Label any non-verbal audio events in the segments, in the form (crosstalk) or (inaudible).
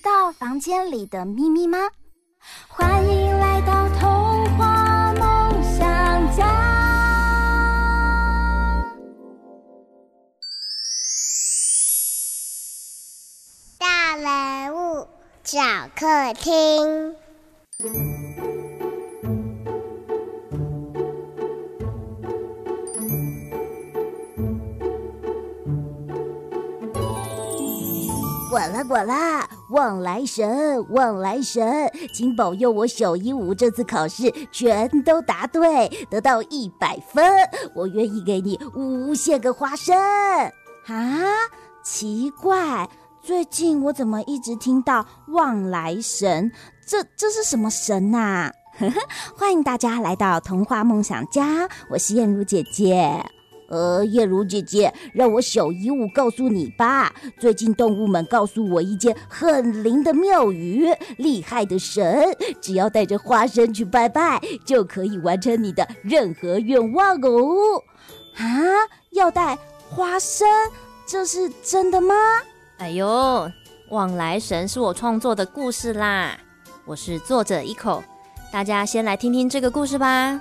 知道房间里的秘密吗？欢迎来到童话梦想家。大人物小客厅。滚啦滚啦！旺来神，旺来神，请保佑我小鹦鹉这次考试全都答对，得到一百分。我愿意给你无限个花生。啊，奇怪，最近我怎么一直听到旺来神？这这是什么神呐？(laughs) 欢迎大家来到童话梦想家，我是燕如姐姐。呃，叶如姐姐，让我小鹦鹉告诉你吧。最近动物们告诉我一间很灵的庙宇，厉害的神，只要带着花生去拜拜，就可以完成你的任何愿望哦。啊，要带花生，这是真的吗？哎呦，往来神是我创作的故事啦，我是作者一口大家先来听听这个故事吧。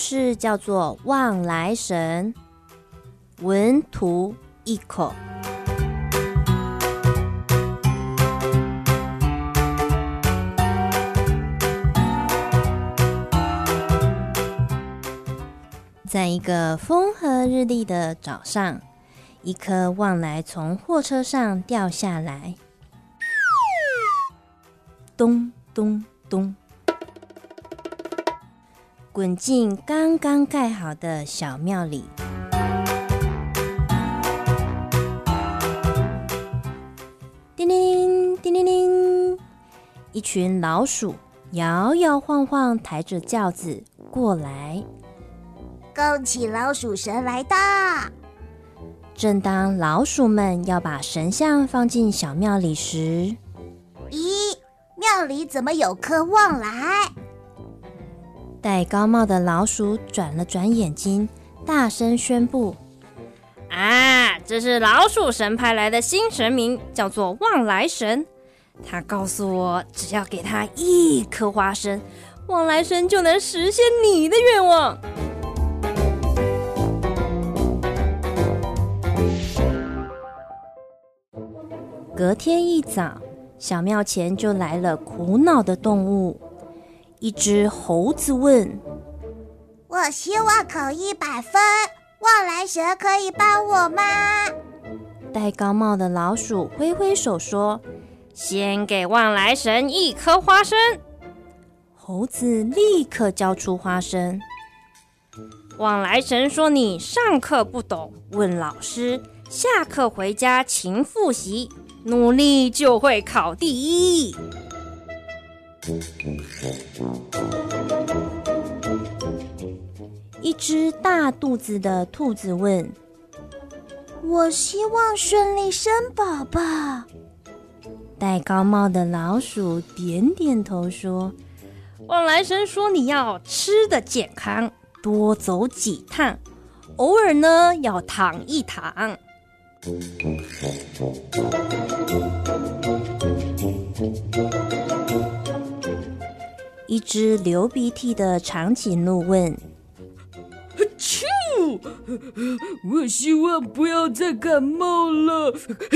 事叫做《望来神》，文图一口。在一个风和日丽的早上，一颗旺来从货车上掉下来，咚咚咚。滚进刚刚盖好的小庙里。叮铃叮铃铃，一群老鼠摇摇晃晃抬着轿子过来。恭喜老鼠神来到！正当老鼠们要把神像放进小庙里时，咦，庙里怎么有颗旺来？戴高帽的老鼠转了转眼睛，大声宣布：“啊，这是老鼠神派来的新神明，叫做望来神。他告诉我，只要给他一颗花生，望来神就能实现你的愿望。”隔天一早，小庙前就来了苦恼的动物。一只猴子问：“我希望考一百分，望来神可以帮我吗？”戴高帽的老鼠挥挥手说：“先给望来神一颗花生。”猴子立刻交出花生。望来神说：“你上课不懂，问老师；下课回家勤复习，努力就会考第一。”一只大肚子的兔子问：“我希望顺利生宝宝。”戴高帽的老鼠点点头说：“旺来神说你要吃得健康，多走几趟，偶尔呢要躺一躺。”一只流鼻涕的长颈鹿问：“啾，我希望不要再感冒了。”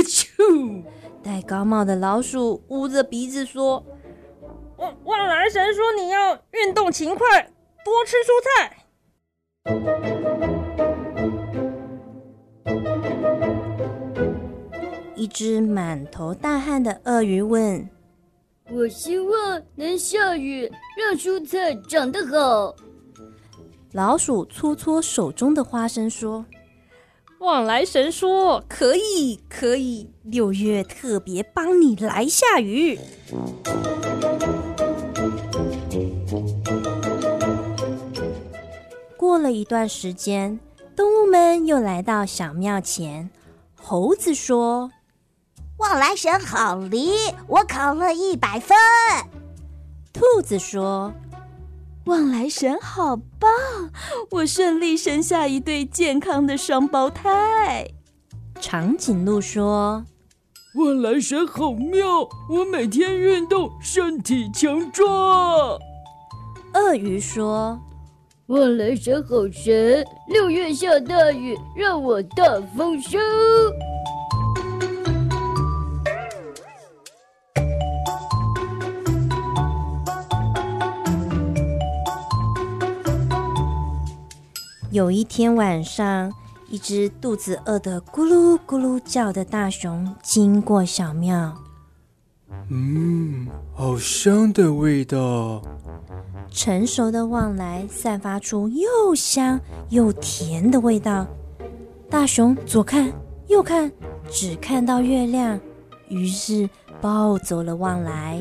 啾，戴高帽的老鼠捂着鼻子说：“旺旺来神说你要运动勤快，多吃蔬菜。”一只满头大汗的鳄鱼问：“我希望能下雨，让蔬菜长得好。”老鼠搓搓手中的花生说：“往来神说可以，可以，六月特别帮你来下雨。”过了一段时间，动物们又来到小庙前。猴子说：“旺来神好灵，我考了一百分。”兔子说：“旺来神好棒，我顺利生下一对健康的双胞胎。”长颈鹿说：“旺来神好妙，我每天运动，身体强壮。”鳄鱼说。旺来神好神，六月下大雨，让我大丰收。有一天晚上，一只肚子饿得咕噜咕噜叫的大熊经过小庙。嗯，好香的味道。成熟的旺来散发出又香又甜的味道。大熊左看右看，只看到月亮，于是抱走了旺来。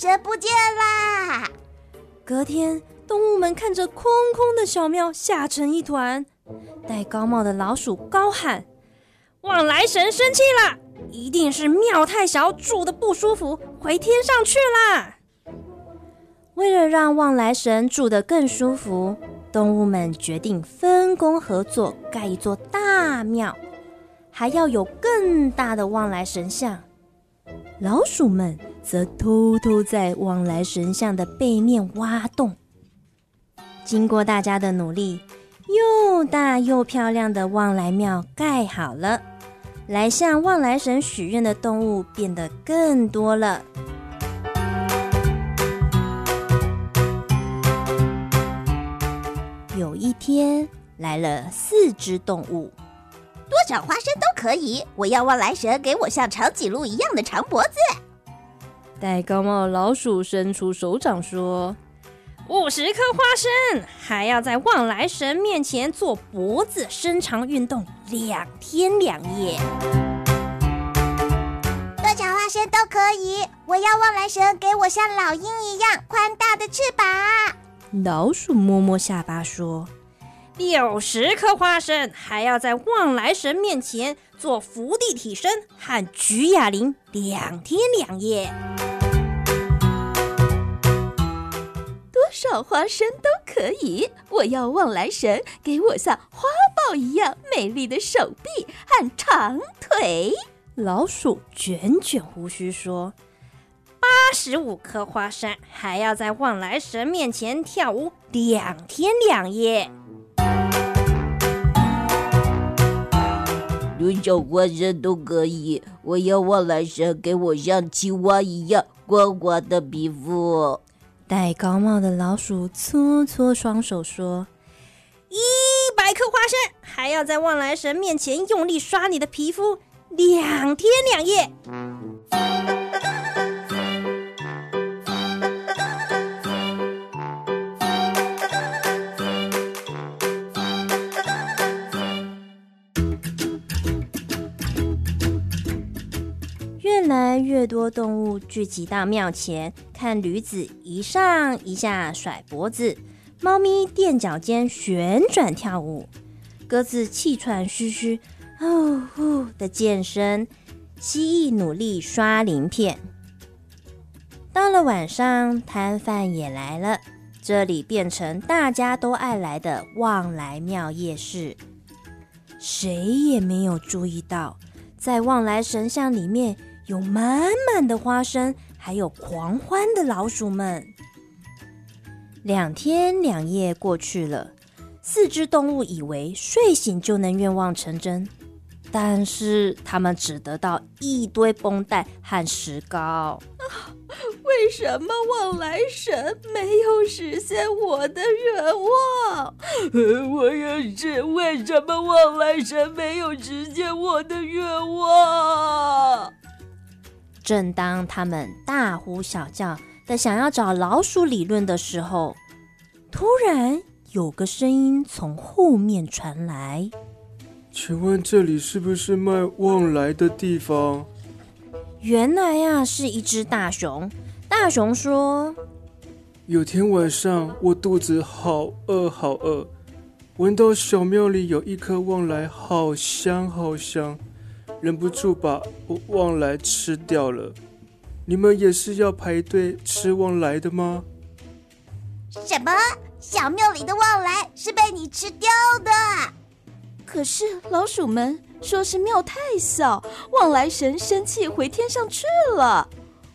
神不见啦！隔天，动物们看着空空的小庙，吓成一团。戴高帽的老鼠高喊。望来神生气了，一定是庙太小，住的不舒服，回天上去啦。为了让望来神住得更舒服，动物们决定分工合作，盖一座大庙，还要有更大的望来神像。老鼠们则偷偷在旺来神像的背面挖洞。经过大家的努力，又大又漂亮的旺来庙盖好了。来向旺来神许愿的动物变得更多了。有一天，来了四只动物，多少花生都可以。我要旺来神给我像长颈鹿一样的长脖子。戴高帽老鼠伸出手掌说：“五十颗花生，还要在旺来神面前做脖子伸长运动。”两天两夜，多少花生都可以。我要旺来神给我像老鹰一样宽大的翅膀。老鼠摸摸下巴说：“六十颗花生，还要在旺来神面前做伏地挺身和举哑铃，两天两夜。”少花生都可以，我要旺来神给我像花豹一样美丽的手臂和长腿。老鼠卷卷胡须说：“八十五颗花生，还要在旺来神面前跳舞两天两夜。”多少花生都可以，我要旺来神给我像青蛙一样光滑的皮肤。戴高帽的老鼠搓搓双手说：“一百颗花生，还要在旺来神面前用力刷你的皮肤，两天两夜。”越来越多动物聚集到庙前，看驴子一上一下甩脖子，猫咪垫脚尖旋转跳舞，鸽子气喘吁吁，呼呼的健身，蜥蜴努力刷鳞片。到了晚上，摊贩也来了，这里变成大家都爱来的旺来庙夜市。谁也没有注意到，在旺来神像里面。有满满的花生，还有狂欢的老鼠们。两天两夜过去了，四只动物以为睡醒就能愿望成真，但是他们只得到一堆绷带和石膏。(laughs) 为什么旺来神没有实现我的愿望？呃 (laughs) 我也是，为什么旺来神没有实现我的愿望？正当他们大呼小叫的想要找老鼠理论的时候，突然有个声音从后面传来：“请问这里是不是卖旺来的地方？”原来呀，是一只大熊。大熊说：“有天晚上，我肚子好饿，好饿，闻到小庙里有一颗旺来，好香，好香，忍不住把旺来吃掉了。你们也是要排队吃旺来的吗？”什么？小庙里的旺来是被你吃掉的？可是老鼠们。说是庙太小，旺来神生气回天上去了。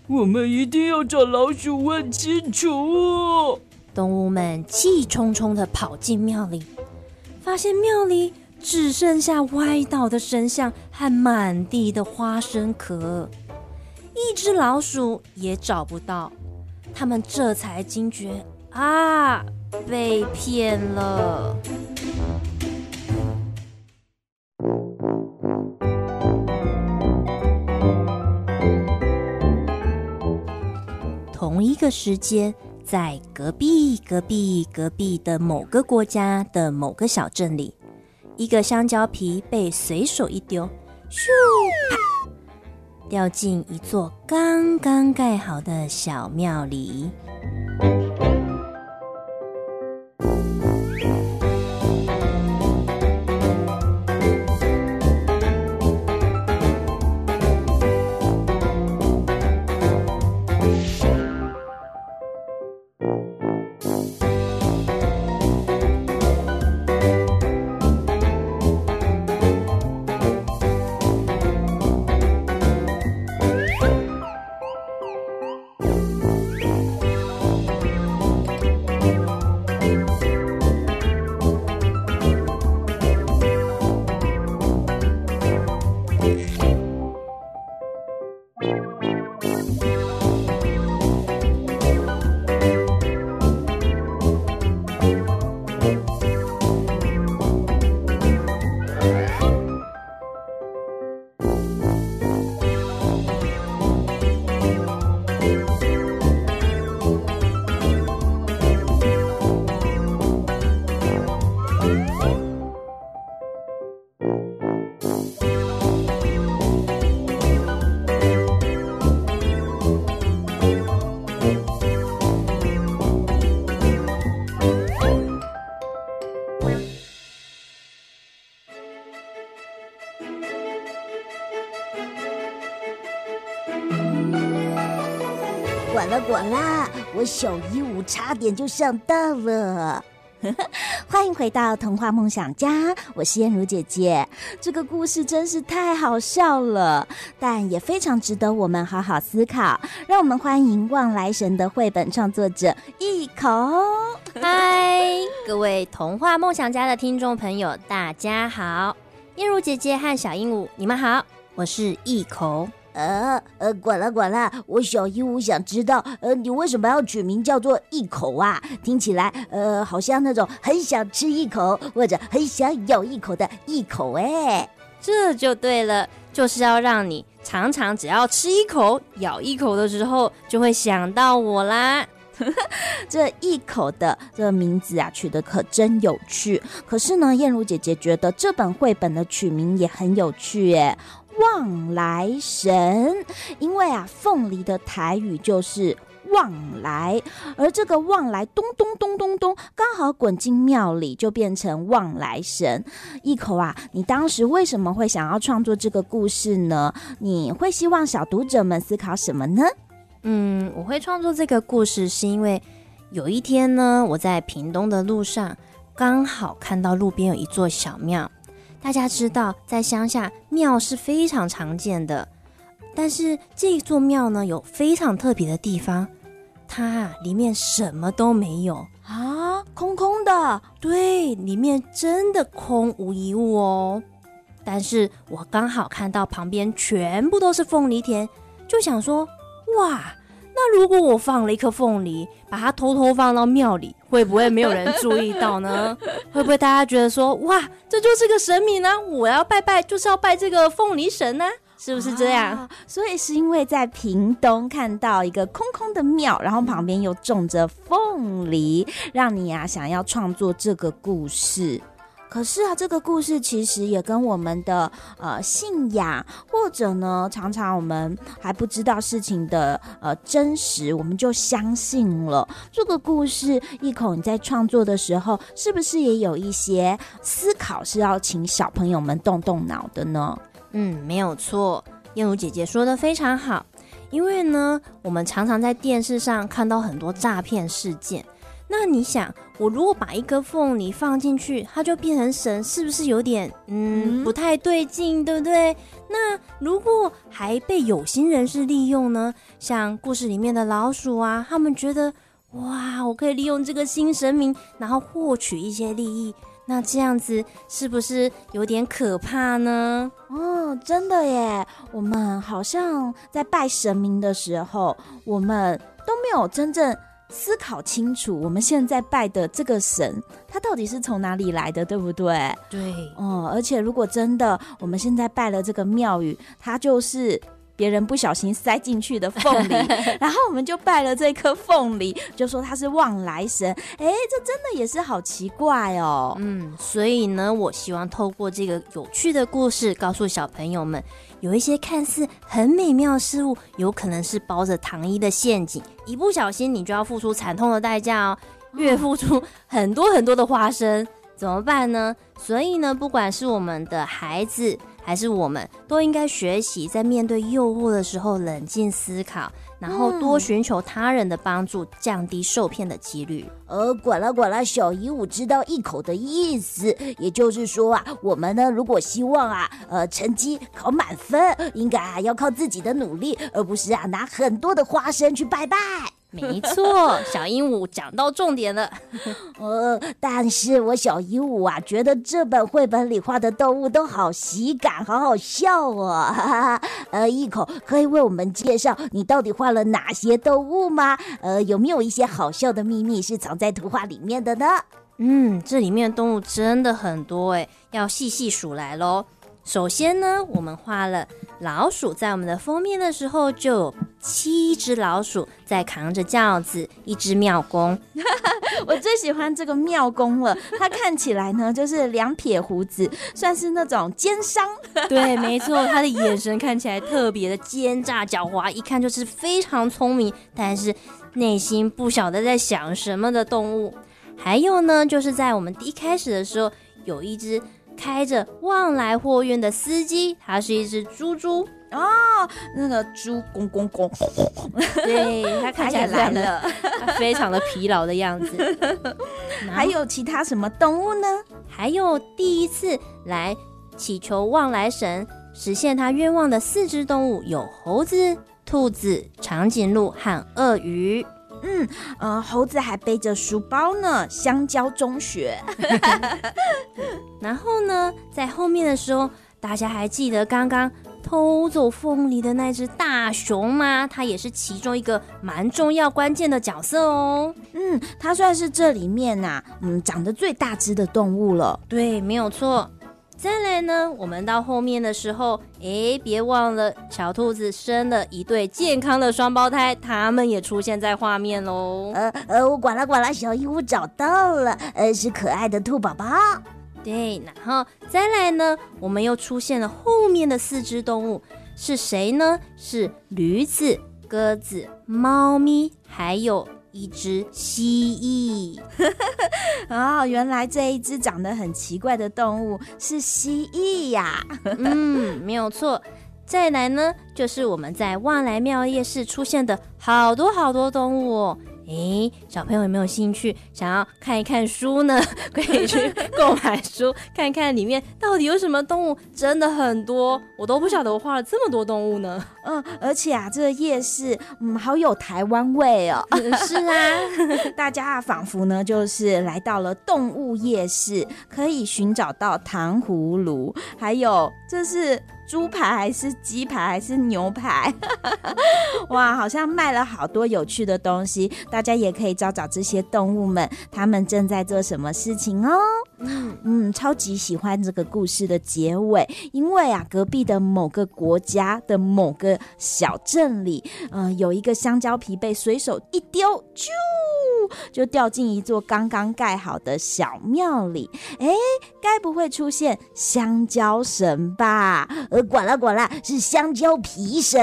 我们一定要找老鼠问清楚。动物们气冲冲地跑进庙里，发现庙里只剩下歪倒的神像和满地的花生壳，一只老鼠也找不到。他们这才惊觉啊，被骗了。同一个时间，在隔壁、隔壁、隔壁的某个国家的某个小镇里，一个香蕉皮被随手一丢，咻，掉进一座刚刚盖好的小庙里。you. 管了管啦，我小鹦鹉差点就上当了。(laughs) 欢迎回到童话梦想家，我是燕如姐姐。这个故事真是太好笑了，但也非常值得我们好好思考。让我们欢迎旺来神的绘本创作者一口。嗨，各位童话梦想家的听众朋友，大家好！燕如姐姐和小鹦鹉，你们好，我是一口。呃呃，管了管了，我小鹦鹉想知道，呃，你为什么要取名叫做一口啊？听起来，呃，好像那种很想吃一口或者很想咬一口的一口哎。这就对了，就是要让你常常只要吃一口、咬一口的时候，就会想到我啦。(laughs) 这一口的这个名字啊，取得可真有趣。可是呢，燕如姐姐觉得这本绘本的取名也很有趣耶。望来神，因为啊，凤梨的台语就是望来，而这个望来咚咚咚咚咚，刚好滚进庙里，就变成望来神。一口啊，你当时为什么会想要创作这个故事呢？你会希望小读者们思考什么呢？嗯，我会创作这个故事，是因为有一天呢，我在屏东的路上，刚好看到路边有一座小庙。大家知道，在乡下庙是非常常见的，但是这座庙呢，有非常特别的地方，它啊里面什么都没有啊，空空的。对，里面真的空无一物哦。但是我刚好看到旁边全部都是凤梨田，就想说，哇，那如果我放了一颗凤梨，把它偷偷放到庙里，会不会没有人注意到呢？(laughs) 会不会大家觉得说，哇，这就是个神明呢、啊？我要拜拜，就是要拜这个凤梨神呢、啊？是不是这样、啊？所以是因为在屏东看到一个空空的庙，然后旁边又种着凤梨，让你啊想要创作这个故事。可是啊，这个故事其实也跟我们的呃信仰，或者呢，常常我们还不知道事情的呃真实，我们就相信了这个故事。一口你在创作的时候，是不是也有一些思考是要请小朋友们动动脑的呢？嗯，没有错，燕如姐姐说的非常好。因为呢，我们常常在电视上看到很多诈骗事件。那你想，我如果把一颗凤梨放进去，它就变成神，是不是有点嗯不太对劲，对不对？那如果还被有心人士利用呢？像故事里面的老鼠啊，他们觉得哇，我可以利用这个新神明，然后获取一些利益，那这样子是不是有点可怕呢？哦，真的耶！我们好像在拜神明的时候，我们都没有真正。思考清楚，我们现在拜的这个神，他到底是从哪里来的，对不对？对，哦，而且如果真的我们现在拜了这个庙宇，它就是别人不小心塞进去的凤梨，(laughs) 然后我们就拜了这颗凤梨，就说它是旺来神，哎，这真的也是好奇怪哦。嗯，所以呢，我希望透过这个有趣的故事，告诉小朋友们。有一些看似很美妙的事物，有可能是包着糖衣的陷阱，一不小心你就要付出惨痛的代价哦。越付出很多很多的花生，怎么办呢？所以呢，不管是我们的孩子，还是我们，都应该学习在面对诱惑的时候冷静思考。然后多寻求他人的帮助，降低受骗的几率。呃，管啦管啦，小姨我知道一口的意思，也就是说啊，我们呢，如果希望啊，呃，成绩考满分，应该啊要靠自己的努力，而不是啊拿很多的花生去拜拜。没错，小鹦鹉讲到重点了。呃，(laughs) 但是我小鹦鹉啊，觉得这本绘本里画的动物都好喜感，好好笑哦。哈哈，呃，一口可以为我们介绍你到底画了哪些动物吗？呃，有没有一些好笑的秘密是藏在图画里面的呢？嗯，这里面的动物真的很多哎，要细细数来喽。首先呢，我们画了老鼠，在我们的封面的时候就有七只老鼠在扛着轿子，一只庙公。(laughs) 我最喜欢这个庙公了，他看起来呢就是两撇胡子，算是那种奸商。(laughs) 对，没错，他的眼神看起来特别的奸诈狡猾，一看就是非常聪明，但是内心不晓得在想什么的动物。还有呢，就是在我们一开始的时候，有一只。开着旺来货运的司机，它是一只猪猪哦，那个猪公公公，对，它看起来来了，它非常的疲劳的样子。(laughs) 还有其他什么动物呢？还有第一次来祈求望来神实现他愿望的四只动物，有猴子、兔子、长颈鹿和鳄鱼。嗯，呃，猴子还背着书包呢，香蕉中学。(laughs) 然后呢，在后面的时候，大家还记得刚刚偷走凤梨的那只大熊吗？它也是其中一个蛮重要、关键的角色哦。嗯，它算是这里面呐、啊，嗯，长得最大只的动物了。对，没有错。再来呢，我们到后面的时候，哎，别忘了小兔子生了一对健康的双胞胎，它们也出现在画面喽。呃呃，我管啦管啦，小鹦鹉找到了，呃，是可爱的兔宝宝。对，然后再来呢，我们又出现了后面的四只动物，是谁呢？是驴子、鸽子、猫咪，还有。一只蜥蜴 (laughs) 哦，原来这一只长得很奇怪的动物是蜥蜴呀。嗯，没有错。再来呢，就是我们在万来庙夜市出现的好多好多动物哦。诶，小朋友有没有兴趣想要看一看书呢？(laughs) 可以去购买书，看一看里面到底有什么动物，真的很多，我都不晓得我画了这么多动物呢。(laughs) 嗯，而且啊，这个夜市，嗯，好有台湾味哦。(laughs) 是啊，大家啊，仿佛呢就是来到了动物夜市，可以寻找到糖葫芦，还有这是猪排还是鸡排还是牛排？(laughs) 哇，好像卖了好多有趣的东西，大家也可以找找这些动物们，他们正在做什么事情哦。嗯 (clears throat) 嗯，超级喜欢这个故事的结尾，因为啊，隔壁的某个国家的某个小镇里，嗯、呃，有一个香蕉皮被随手一丢，啾，就掉进一座刚刚盖好的小庙里。哎，该不会出现香蕉神吧？呃，管了管了，是香蕉皮神。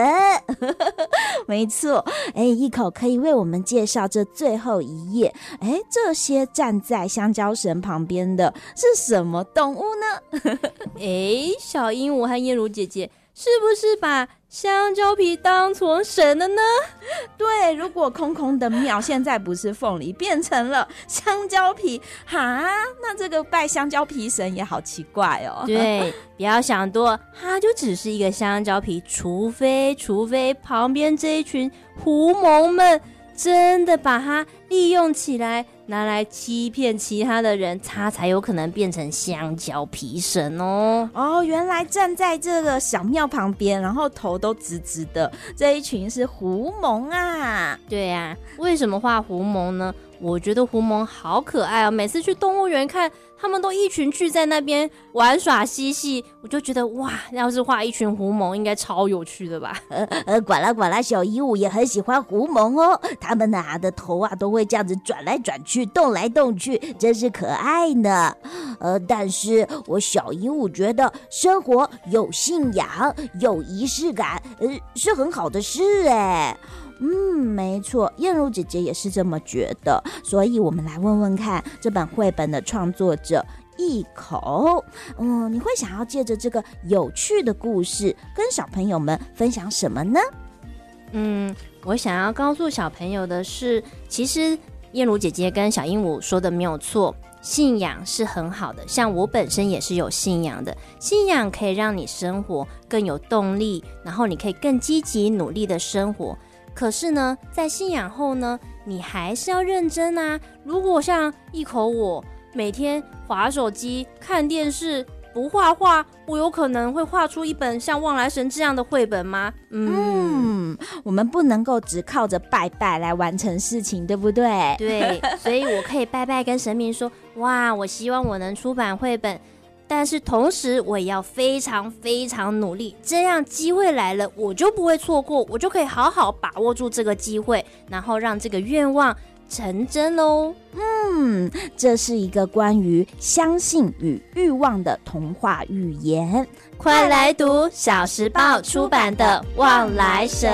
(laughs) 没错，哎，一口可以为我们介绍这最后一页。哎，这些站在香蕉神旁边的是什么动物呢？(laughs) 哎，小鹦鹉和燕如姐姐是不是把香蕉皮当成神了呢？(laughs) 对，如果空空的庙现在不是凤梨，变成了香蕉皮，哈，那这个拜香蕉皮神也好奇怪哦。对，(laughs) 不要想多，它就只是一个香蕉皮，除非除非旁边这一群狐獴们真的把它利用起来。拿来欺骗其他的人，他才有可能变成香蕉皮神哦。哦，原来站在这个小庙旁边，然后头都直直的，这一群是狐獴啊。对呀，为什么画狐獴呢？我觉得狐獴好可爱哦，每次去动物园看，他们都一群聚在那边玩耍嬉戏，我就觉得哇，要是画一群狐獴，应该超有趣的吧？(laughs) 呃呃，管啦管啦，小鹦鹉也很喜欢狐獴哦，他们呐的头啊都会这样子转来转去，动来动去，真是可爱呢。呃，但是我小鹦鹉觉得生活有信仰、有仪式感，呃，是很好的事哎。嗯，没错，燕如姐姐也是这么觉得，所以我们来问问看，这本绘本的创作者一口，嗯，你会想要借着这个有趣的故事，跟小朋友们分享什么呢？嗯，我想要告诉小朋友的是，其实燕如姐姐跟小鹦鹉说的没有错，信仰是很好的，像我本身也是有信仰的，信仰可以让你生活更有动力，然后你可以更积极努力的生活。可是呢，在信仰后呢，你还是要认真啊！如果像一口我每天划手机、看电视、不画画，我有可能会画出一本像《望来神》这样的绘本吗？嗯，嗯，我们不能够只靠着拜拜来完成事情，对不对？对，所以我可以拜拜跟神明说：哇，我希望我能出版绘本。但是同时，我也要非常非常努力，这样机会来了，我就不会错过，我就可以好好把握住这个机会，然后让这个愿望成真喽。嗯，这是一个关于相信与欲望的童话寓言，快来读小时报出版的《望来神》。